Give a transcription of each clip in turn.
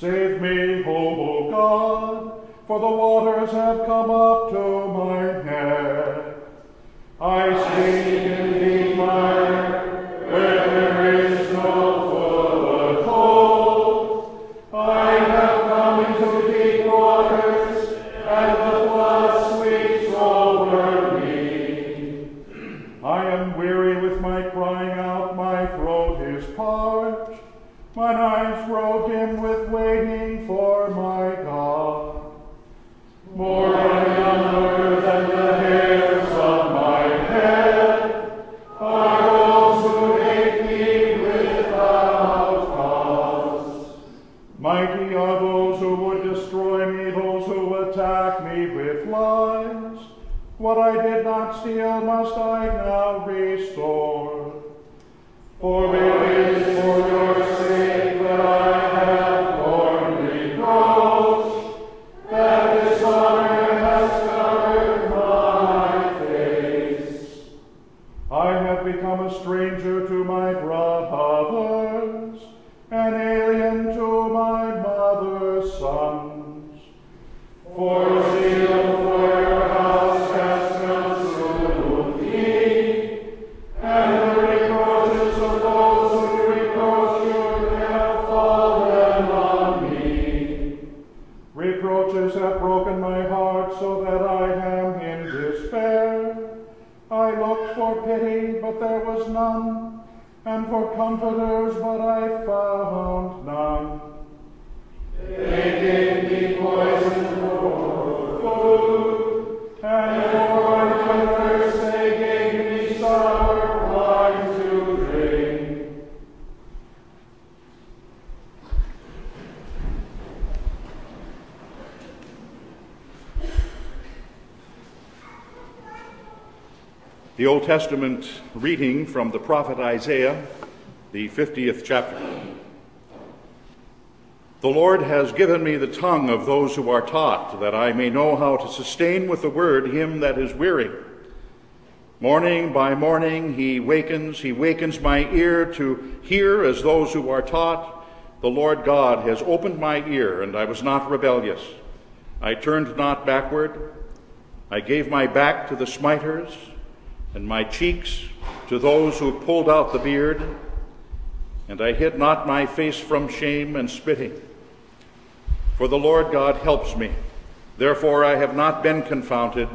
Save me, O God, for the waters have come up to my head. I in Old Testament reading from the prophet Isaiah, the 50th chapter. The Lord has given me the tongue of those who are taught, that I may know how to sustain with the word him that is weary. Morning by morning he wakens, he wakens my ear to hear as those who are taught. The Lord God has opened my ear, and I was not rebellious. I turned not backward. I gave my back to the smiters, and my cheeks to those who pulled out the beard. And I hid not my face from shame and spitting. For the Lord God helps me. Therefore I have not been confounded.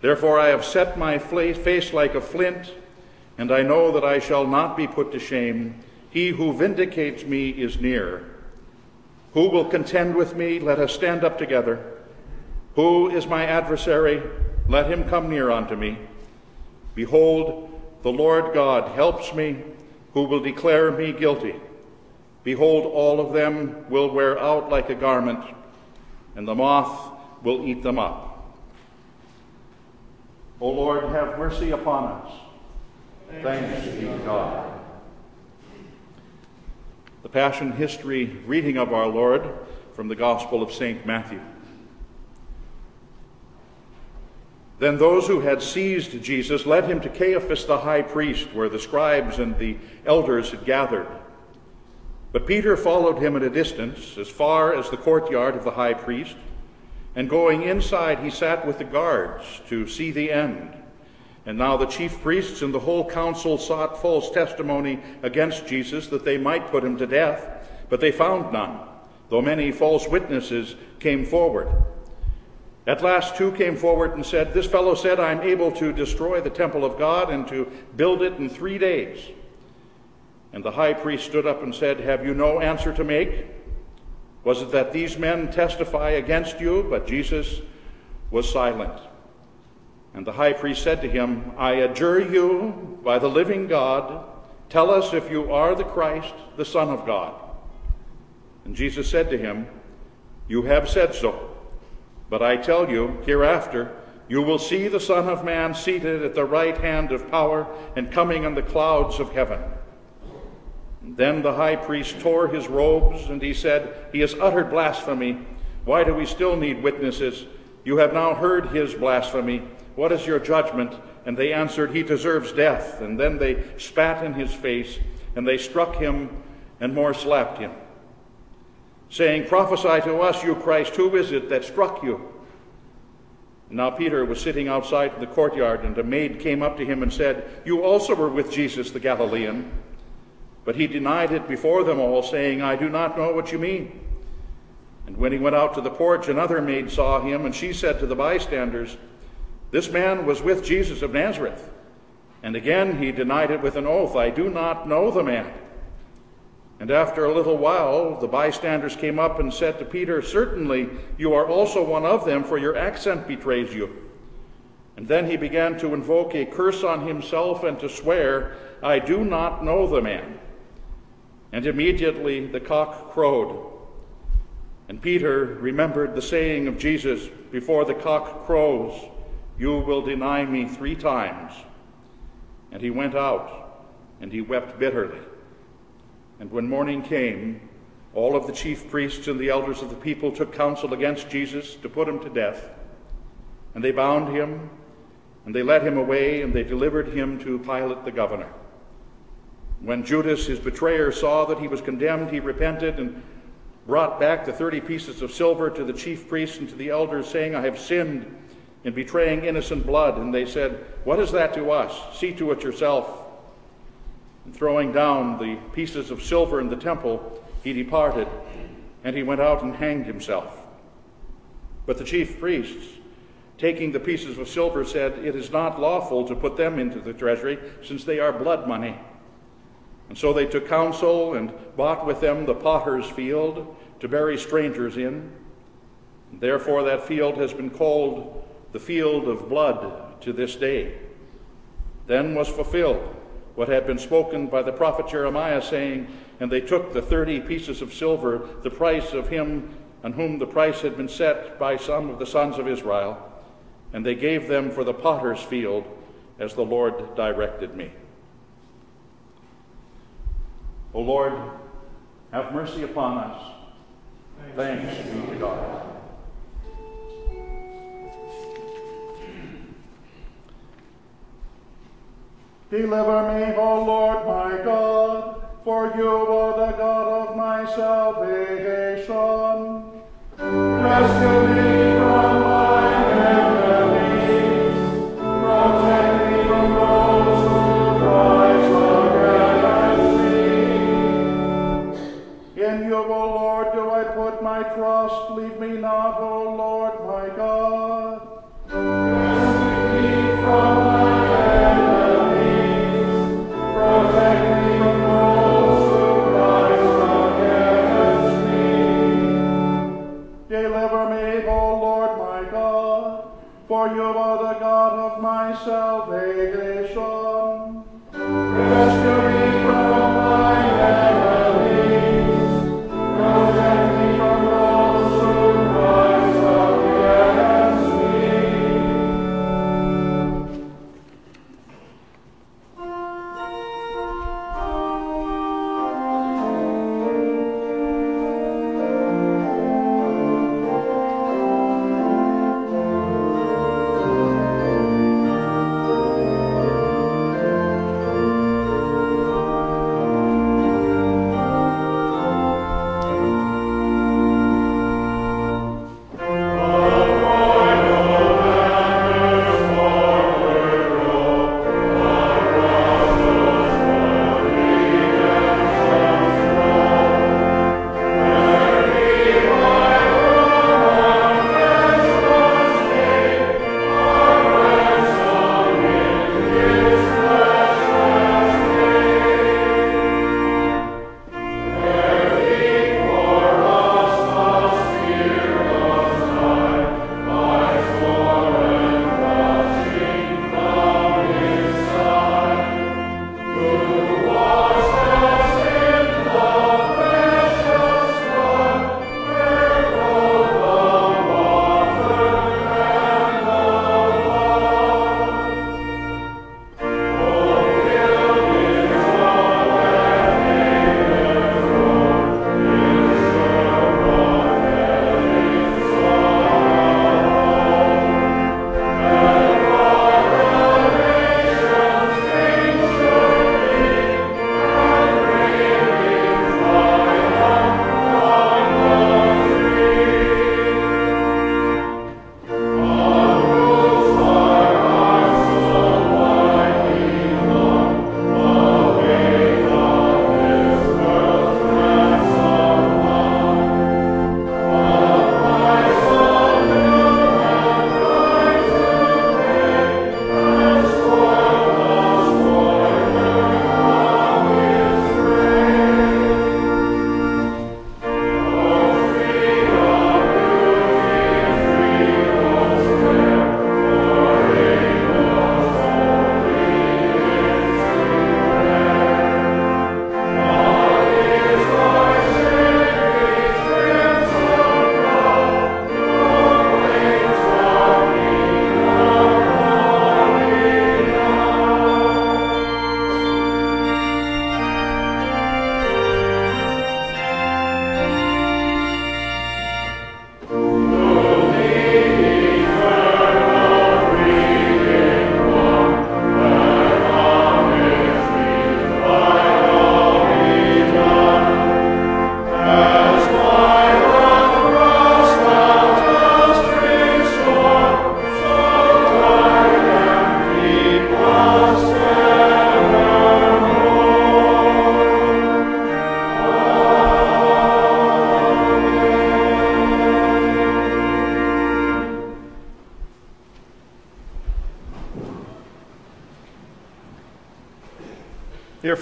Therefore I have set my face like a flint, and I know that I shall not be put to shame. He who vindicates me is near. Who will contend with me? Let us stand up together. Who is my adversary? Let him come near unto me. Behold, the Lord God helps me, who will declare me guilty. Behold, all of them will wear out like a garment, and the moth will eat them up. O Lord, have mercy upon us. Thanks be to God. The Passion History reading of our Lord from the Gospel of St. Matthew. Then those who had seized Jesus led him to Caiaphas the high priest, where the scribes and the elders had gathered. But Peter followed him at a distance, as far as the courtyard of the high priest, and going inside, he sat with the guards to see the end. And now the chief priests and the whole council sought false testimony against Jesus that they might put him to death, but they found none, though many false witnesses came forward. At last, two came forward and said, This fellow said, I'm able to destroy the temple of God and to build it in three days. And the high priest stood up and said, Have you no answer to make? Was it that these men testify against you? But Jesus was silent. And the high priest said to him, I adjure you by the living God, tell us if you are the Christ, the Son of God. And Jesus said to him, You have said so. But I tell you, hereafter, you will see the Son of Man seated at the right hand of power and coming on the clouds of heaven. Then the high priest tore his robes, and he said, He has uttered blasphemy. Why do we still need witnesses? You have now heard his blasphemy. What is your judgment? And they answered, He deserves death. And then they spat in his face, and they struck him, and more slapped him saying, Prophesy to us, you Christ, who is it that struck you? Now Peter was sitting outside in the courtyard, and a maid came up to him and said, You also were with Jesus the Galilean. But he denied it before them all, saying, I do not know what you mean. And when he went out to the porch, another maid saw him, and she said to the bystanders, This man was with Jesus of Nazareth. And again he denied it with an oath, I do not know the man. And after a little while, the bystanders came up and said to Peter, Certainly you are also one of them, for your accent betrays you. And then he began to invoke a curse on himself and to swear, I do not know the man. And immediately the cock crowed. And Peter remembered the saying of Jesus before the cock crows, You will deny me three times. And he went out and he wept bitterly. And when morning came, all of the chief priests and the elders of the people took counsel against Jesus to put him to death. And they bound him, and they led him away, and they delivered him to Pilate the governor. When Judas, his betrayer, saw that he was condemned, he repented and brought back the thirty pieces of silver to the chief priests and to the elders, saying, I have sinned in betraying innocent blood. And they said, What is that to us? See to it yourself. And throwing down the pieces of silver in the temple, he departed, and he went out and hanged himself. But the chief priests, taking the pieces of silver, said, It is not lawful to put them into the treasury, since they are blood money. And so they took counsel and bought with them the potter's field to bury strangers in. And therefore, that field has been called the field of blood to this day. Then was fulfilled what had been spoken by the prophet Jeremiah, saying, And they took the thirty pieces of silver, the price of him on whom the price had been set by some of the sons of Israel, and they gave them for the potter's field, as the Lord directed me. O Lord, have mercy upon us. Thanks be to God. Deliver me, O Lord my God, for you are the God of my salvation. Rescue me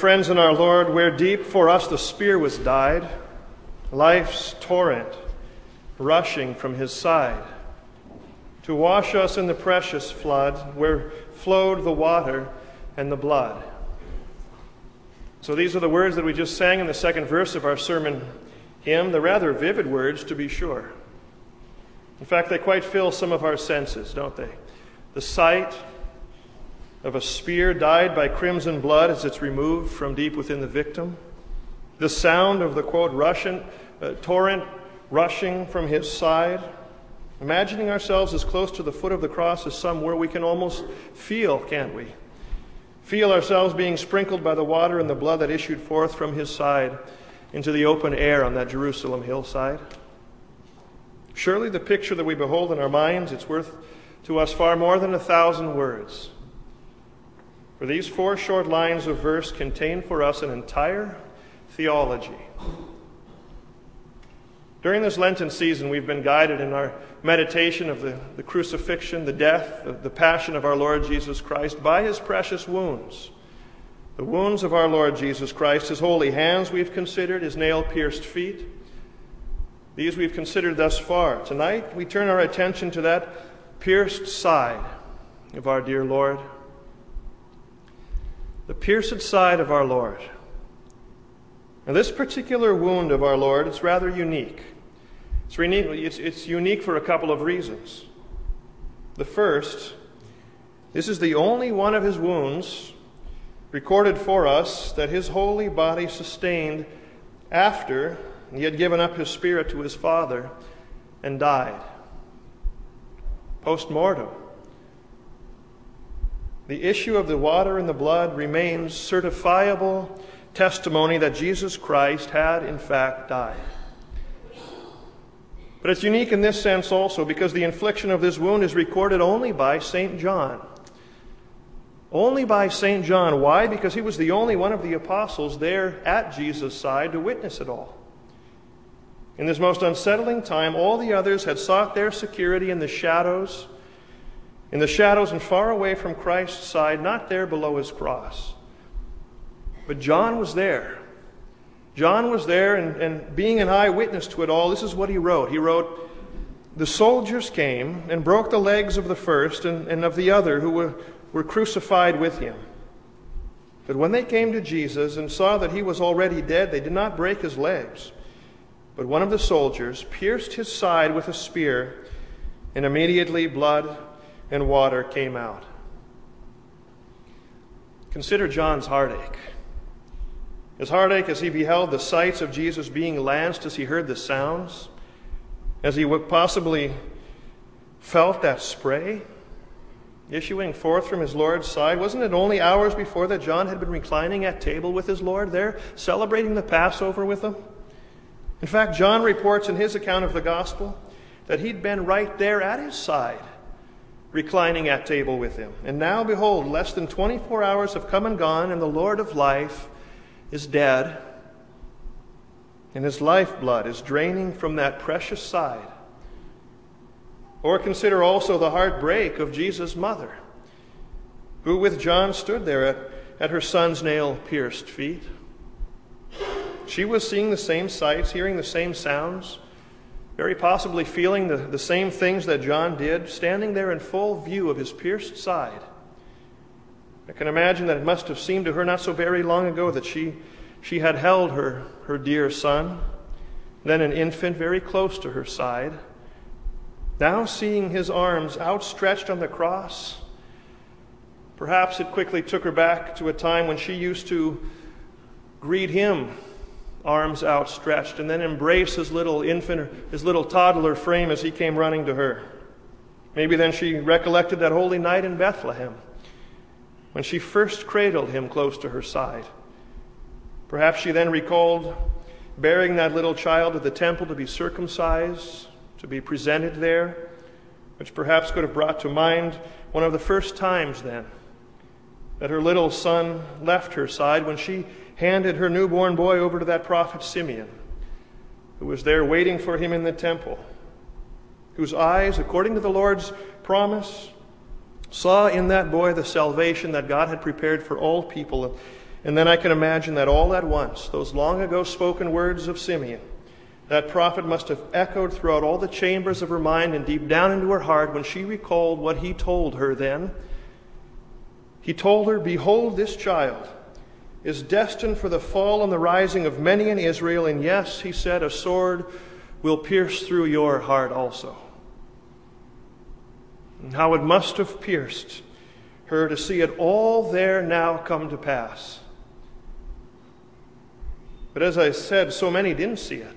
friends in our Lord, where deep for us the spear was dyed, life's torrent rushing from his side, to wash us in the precious flood where flowed the water and the blood. So these are the words that we just sang in the second verse of our sermon hymn, the rather vivid words, to be sure. In fact, they quite fill some of our senses, don't they? The sight of a spear dyed by crimson blood as it's removed from deep within the victim, the sound of the quote, rushing uh, torrent rushing from his side, imagining ourselves as close to the foot of the cross as somewhere we can almost feel, can't we? Feel ourselves being sprinkled by the water and the blood that issued forth from his side into the open air on that Jerusalem hillside. Surely the picture that we behold in our minds, it's worth to us far more than a thousand words. For these four short lines of verse contain for us an entire theology. During this Lenten season, we've been guided in our meditation of the, the crucifixion, the death, the, the passion of our Lord Jesus Christ by his precious wounds. The wounds of our Lord Jesus Christ, his holy hands we've considered, his nail pierced feet. These we've considered thus far. Tonight, we turn our attention to that pierced side of our dear Lord. The pierced side of our Lord. Now, this particular wound of our Lord is rather unique. It's, it's, it's unique for a couple of reasons. The first, this is the only one of his wounds recorded for us that his holy body sustained after he had given up his spirit to his Father and died. Post mortem. The issue of the water and the blood remains certifiable testimony that Jesus Christ had, in fact, died. But it's unique in this sense also because the infliction of this wound is recorded only by St. John. Only by St. John. Why? Because he was the only one of the apostles there at Jesus' side to witness it all. In this most unsettling time, all the others had sought their security in the shadows, in the shadows and far away from Christ's side, not there below his cross. But John was there. John was there, and, and being an eyewitness to it all, this is what he wrote. He wrote, The soldiers came and broke the legs of the first and, and of the other who were, were crucified with him. But when they came to Jesus and saw that he was already dead, they did not break his legs. But one of the soldiers pierced his side with a spear, and immediately blood and water came out. Consider John's heartache. His heartache as he beheld the sights of Jesus being lanced, as he heard the sounds, as he possibly felt that spray issuing forth from his Lord's side. Wasn't it only hours before that John had been reclining at table with his Lord there, celebrating the Passover with him? In fact, John reports in his account of the gospel that he'd been right there at his side, reclining at table with him. And now, behold, less than 24 hours have come and gone, and the Lord of life is dead, and his lifeblood is draining from that precious side. Or consider also the heartbreak of Jesus' mother, who with John stood there at, at her son's nail pierced feet. She was seeing the same sights, hearing the same sounds, very possibly feeling the, the same things that John did, standing there in full view of his pierced side. I can imagine that it must have seemed to her not so very long ago that she, she had held her, her dear son, then an infant very close to her side. Now seeing his arms outstretched on the cross, perhaps it quickly took her back to a time when she used to greet him, arms outstretched, and then embrace his little infant, his little toddler frame as he came running to her. Maybe then she recollected that holy night in Bethlehem when she first cradled him close to her side. Perhaps she then recalled bearing that little child to the temple to be circumcised, to be presented there, which perhaps could have brought to mind one of the first times then that her little son left her side when she handed her newborn boy over to that prophet Simeon, who was there waiting for him in the temple, whose eyes, according to the Lord's promise, saw in that boy the salvation that God had prepared for all people, And then I can imagine that all at once, those long ago spoken words of Simeon, that prophet must have echoed throughout all the chambers of her mind and deep down into her heart when she recalled what he told her then. He told her, Behold, this child is destined for the fall and the rising of many in Israel, and yes, he said, a sword will pierce through your heart also. And how it must have pierced her to see it all there now come to pass. But as I said, so many didn't see it.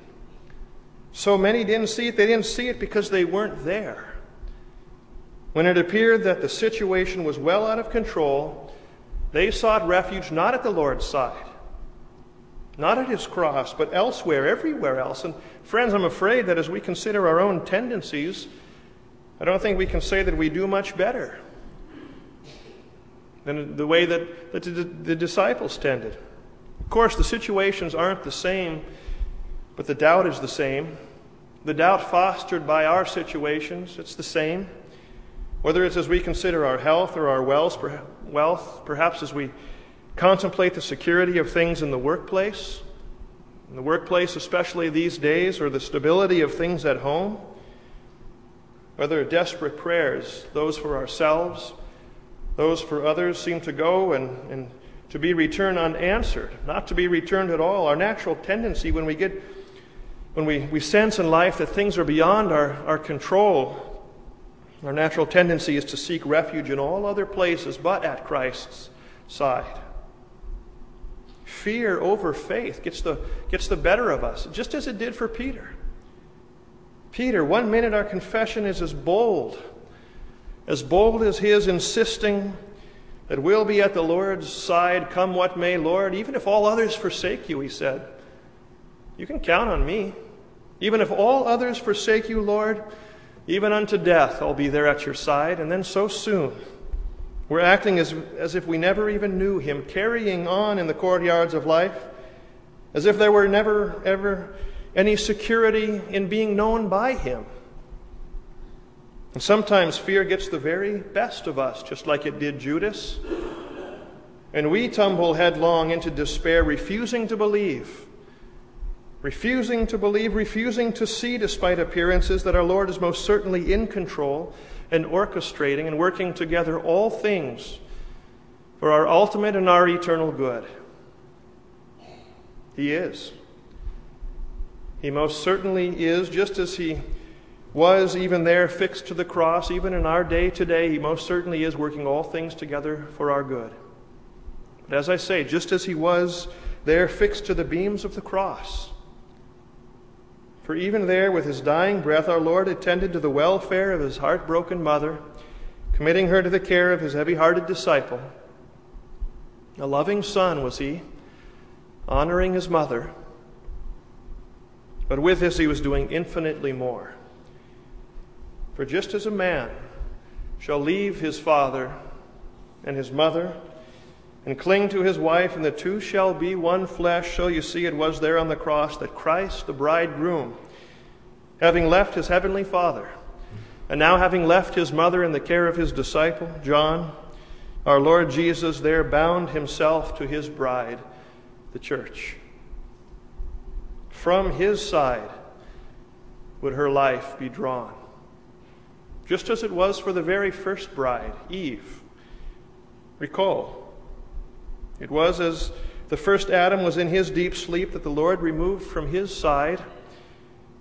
So many didn't see it. They didn't see it because they weren't there. When it appeared that the situation was well out of control, they sought refuge not at the Lord's side, not at his cross, but elsewhere, everywhere else. And friends, I'm afraid that as we consider our own tendencies, I don't think we can say that we do much better than the way that, that the, the disciples tended. Of course, the situations aren't the same, but the doubt is the same. The doubt fostered by our situations, it's the same. Whether it's as we consider our health or our wealth, perhaps as we contemplate the security of things in the workplace, in the workplace, especially these days, or the stability of things at home, whether desperate prayers, those for ourselves, those for others, seem to go and, and to be returned unanswered, not to be returned at all. Our natural tendency when we get when we, we sense in life that things are beyond our, our control, our natural tendency is to seek refuge in all other places but at Christ's side. Fear over faith gets the, gets the better of us, just as it did for Peter. Peter, one minute our confession is as bold, as bold as his insisting that we'll be at the Lord's side, come what may, Lord, even if all others forsake you, he said. You can count on me. Even if all others forsake you, Lord, even unto death I'll be there at your side. And then so soon, we're acting as, as if we never even knew him, carrying on in the courtyards of life, as if there were never, ever any security in being known by him. And sometimes fear gets the very best of us, just like it did Judas. And we tumble headlong into despair, refusing to believe. Refusing to believe, refusing to see, despite appearances, that our Lord is most certainly in control and orchestrating and working together all things for our ultimate and our eternal good. He is. He most certainly is, just as He was even there fixed to the cross, even in our day today, He most certainly is working all things together for our good. But as I say, just as He was there fixed to the beams of the cross, for even there, with his dying breath, our Lord attended to the welfare of his heartbroken mother, committing her to the care of his heavy hearted disciple. A loving son was he, honoring his mother. But with this, he was doing infinitely more. For just as a man shall leave his father and his mother and cling to his wife, and the two shall be one flesh. So you see, it was there on the cross that Christ, the bridegroom, having left his heavenly Father, and now having left his mother in the care of his disciple, John, our Lord Jesus there bound himself to his bride, the church. From his side would her life be drawn, just as it was for the very first bride, Eve. Recall, it was as the first Adam was in his deep sleep that the Lord removed from his side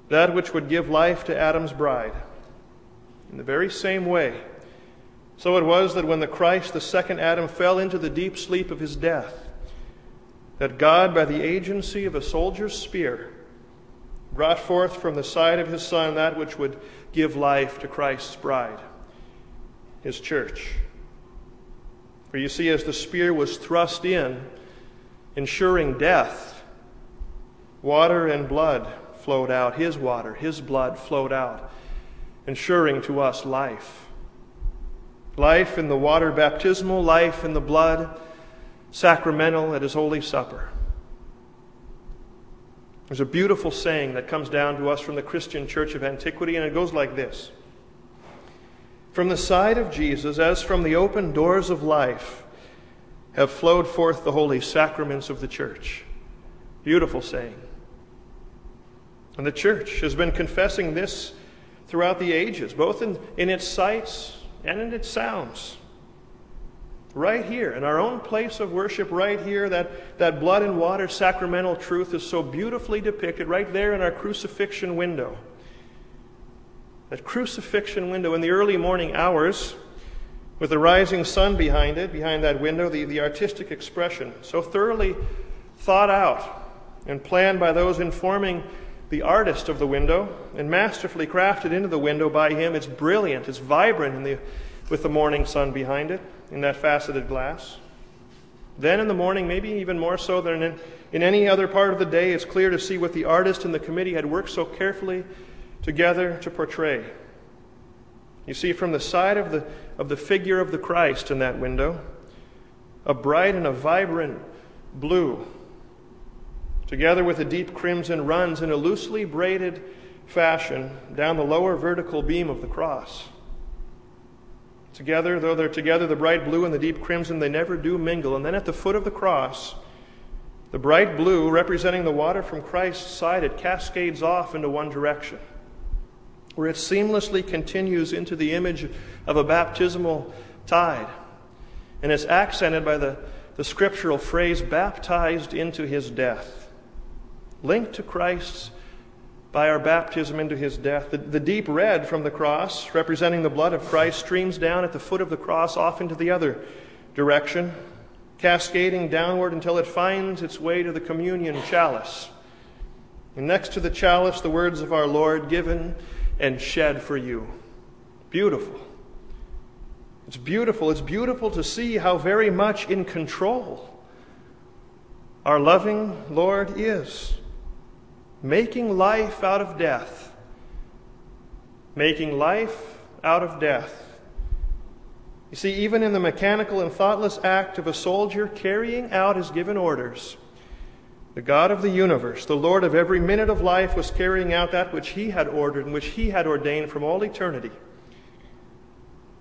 that which would give life to Adam's bride. In the very same way, so it was that when the Christ, the second Adam, fell into the deep sleep of his death, that God, by the agency of a soldier's spear, brought forth from the side of his Son that which would give life to Christ's bride, his church. For you see, as the spear was thrust in, ensuring death, water and blood flowed out, his water, his blood flowed out, ensuring to us life. Life in the water baptismal, life in the blood sacramental at his Holy Supper. There's a beautiful saying that comes down to us from the Christian church of antiquity, and it goes like this From the side of Jesus, as from the open doors of life, have flowed forth the holy sacraments of the church. Beautiful saying. And the church has been confessing this throughout the ages, both in, in its sights and in its sounds. Right here, in our own place of worship, right here, that, that blood and water sacramental truth is so beautifully depicted right there in our crucifixion window. That crucifixion window in the early morning hours, with the rising sun behind it, behind that window, the, the artistic expression, so thoroughly thought out and planned by those informing the artist of the window and masterfully crafted into the window by him. It's brilliant, it's vibrant the, with the morning sun behind it in that faceted glass. Then in the morning, maybe even more so than in, in any other part of the day, it's clear to see what the artist and the committee had worked so carefully together to portray. You see, from the side of the, of the figure of the Christ in that window, a bright and a vibrant blue together with a deep crimson, runs in a loosely braided fashion down the lower vertical beam of the cross. Together, though they're together, the bright blue and the deep crimson, they never do mingle. And then at the foot of the cross, the bright blue, representing the water from Christ's side, it cascades off into one direction, where it seamlessly continues into the image of a baptismal tide. And it's accented by the, the scriptural phrase, baptized into his death linked to Christ's by our baptism into his death. The, the, deep red from the cross, representing the blood of Christ, streams down at the foot of the cross off into the other direction, cascading downward until it finds its way to the communion chalice. And next to the chalice, the words of our Lord given and shed for you. Beautiful. It's beautiful. It's beautiful to see how very much in control our loving Lord is making life out of death. Making life out of death. You see, even in the mechanical and thoughtless act of a soldier carrying out his given orders, the God of the universe, the Lord of every minute of life, was carrying out that which he had ordered and which he had ordained from all eternity.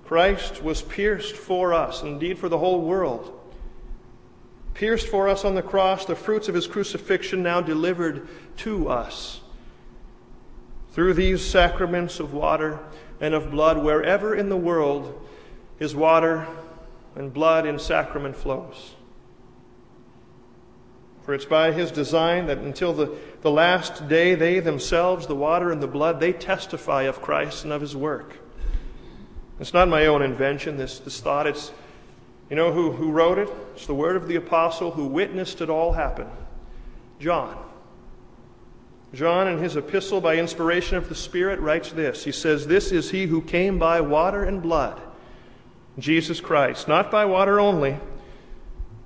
Christ was pierced for us, indeed for the whole world pierced for us on the cross, the fruits of his crucifixion now delivered to us. Through these sacraments of water and of blood, wherever in the world his water and blood in sacrament flows. For it's by his design that until the, the last day, they themselves, the water and the blood, they testify of Christ and of his work. It's not my own invention, this, this thought. It's you know who, who wrote it? It's the word of the apostle who witnessed it all happen John. John, in his epistle by inspiration of the Spirit, writes this. He says, This is he who came by water and blood, Jesus Christ, not by water only,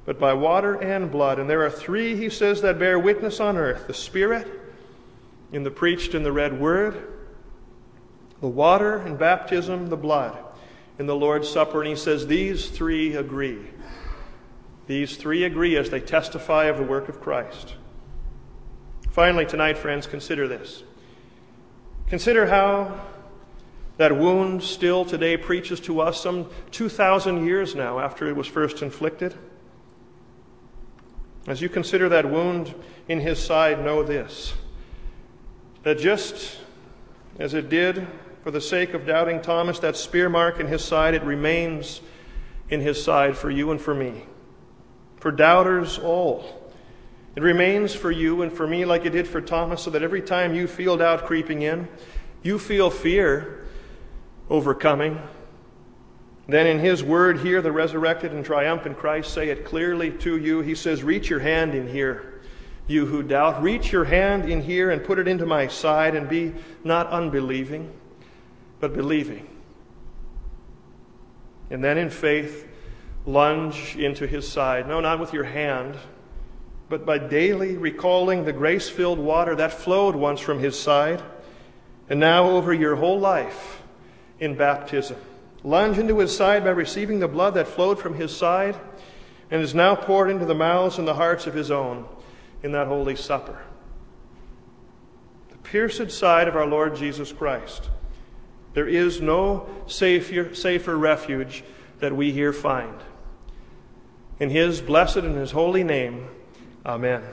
but by water and blood. And there are three, he says, that bear witness on earth the Spirit, in the preached and the read word, the water and baptism, the blood in the Lord's Supper, and he says, These three agree. These three agree as they testify of the work of Christ. Finally, tonight, friends, consider this. Consider how that wound still today preaches to us some 2,000 years now after it was first inflicted. As you consider that wound in his side, know this that just as it did for the sake of doubting Thomas, that spear mark in his side, it remains in his side for you and for me. For doubters all. It remains for you and for me like it did for Thomas, so that every time you feel doubt creeping in, you feel fear overcoming. Then in his word here, the resurrected and triumphant Christ say it clearly to you. He says, Reach your hand in here, you who doubt. Reach your hand in here and put it into my side and be not unbelieving but believing. And then in faith, lunge into his side. No, not with your hand, but by daily recalling the grace filled water that flowed once from his side, and now over your whole life in baptism. Lunge into his side by receiving the blood that flowed from his side and is now poured into the mouths and the hearts of his own in that holy supper. The pierced side of our Lord Jesus Christ there is no safer, safer refuge that we here find. In his blessed and his holy name, amen.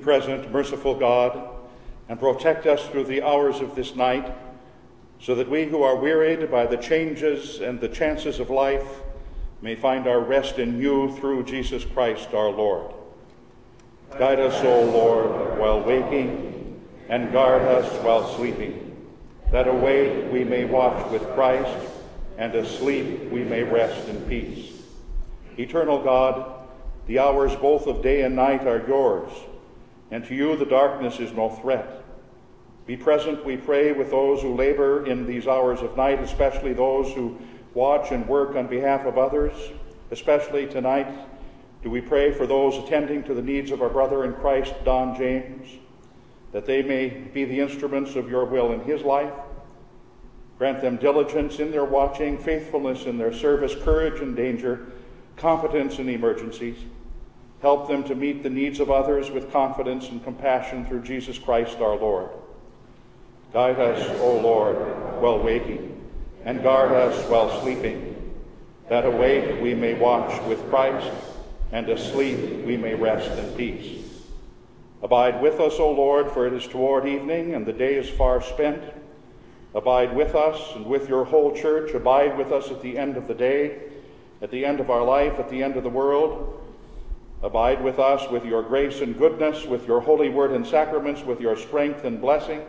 Present, merciful God, and protect us through the hours of this night, so that we who are wearied by the changes and the chances of life may find our rest in you through Jesus Christ our Lord. Guide us, O Lord, while waking, and guard us while sleeping, that awake we may watch with Christ, and asleep we may rest in peace. Eternal God, the hours both of day and night are yours and to you the darkness is no threat. Be present, we pray, with those who labor in these hours of night, especially those who watch and work on behalf of others. Especially tonight, do we pray for those attending to the needs of our brother in Christ, Don James, that they may be the instruments of your will in his life. Grant them diligence in their watching, faithfulness in their service, courage in danger, competence in emergencies. Help them to meet the needs of others with confidence and compassion through Jesus Christ our Lord. Guide us, O Lord, while waking, and guard us while sleeping, that awake we may watch with Christ, and asleep we may rest in peace. Abide with us, O Lord, for it is toward evening, and the day is far spent. Abide with us and with your whole church. Abide with us at the end of the day, at the end of our life, at the end of the world Abide with us with your grace and goodness, with your holy word and sacraments, with your strength and blessing.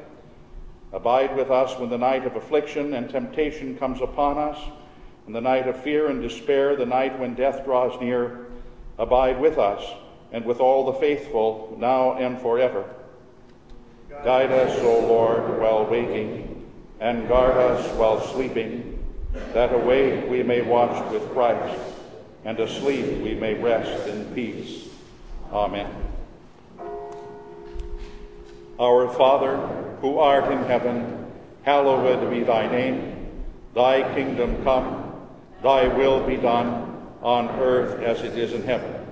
Abide with us when the night of affliction and temptation comes upon us, and the night of fear and despair, the night when death draws near. Abide with us and with all the faithful, now and forever. Guide us, O Lord, while waking, and guard us while sleeping, that awake we may watch with Christ and asleep we may rest in peace. Amen. Our Father, who art in heaven, hallowed be thy name. Thy kingdom come, thy will be done, on earth as it is in heaven.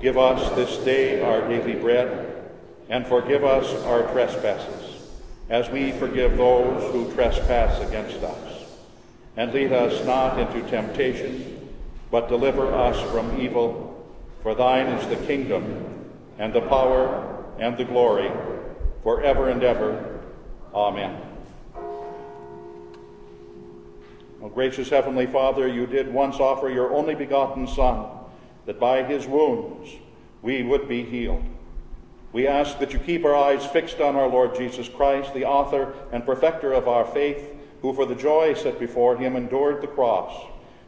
Give us this day our daily bread, and forgive us our trespasses, as we forgive those who trespass against us. And lead us not into temptation, but deliver us from evil. For thine is the kingdom, and the power, and the glory, forever and ever. Amen. O gracious Heavenly Father, you did once offer your only begotten Son, that by his wounds we would be healed. We ask that you keep our eyes fixed on our Lord Jesus Christ, the author and perfecter of our faith, who for the joy set before him endured the cross.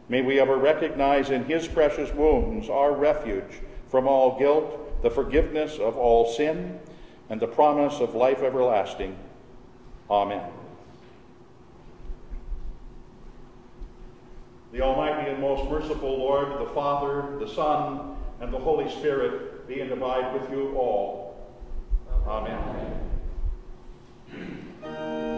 May we ever recognize in his precious wounds our refuge from all guilt, the forgiveness of all sin, and the promise of life everlasting. Amen. The Almighty and most merciful Lord, the Father, the Son, and the Holy Spirit be and abide with you all. Amen. Amen.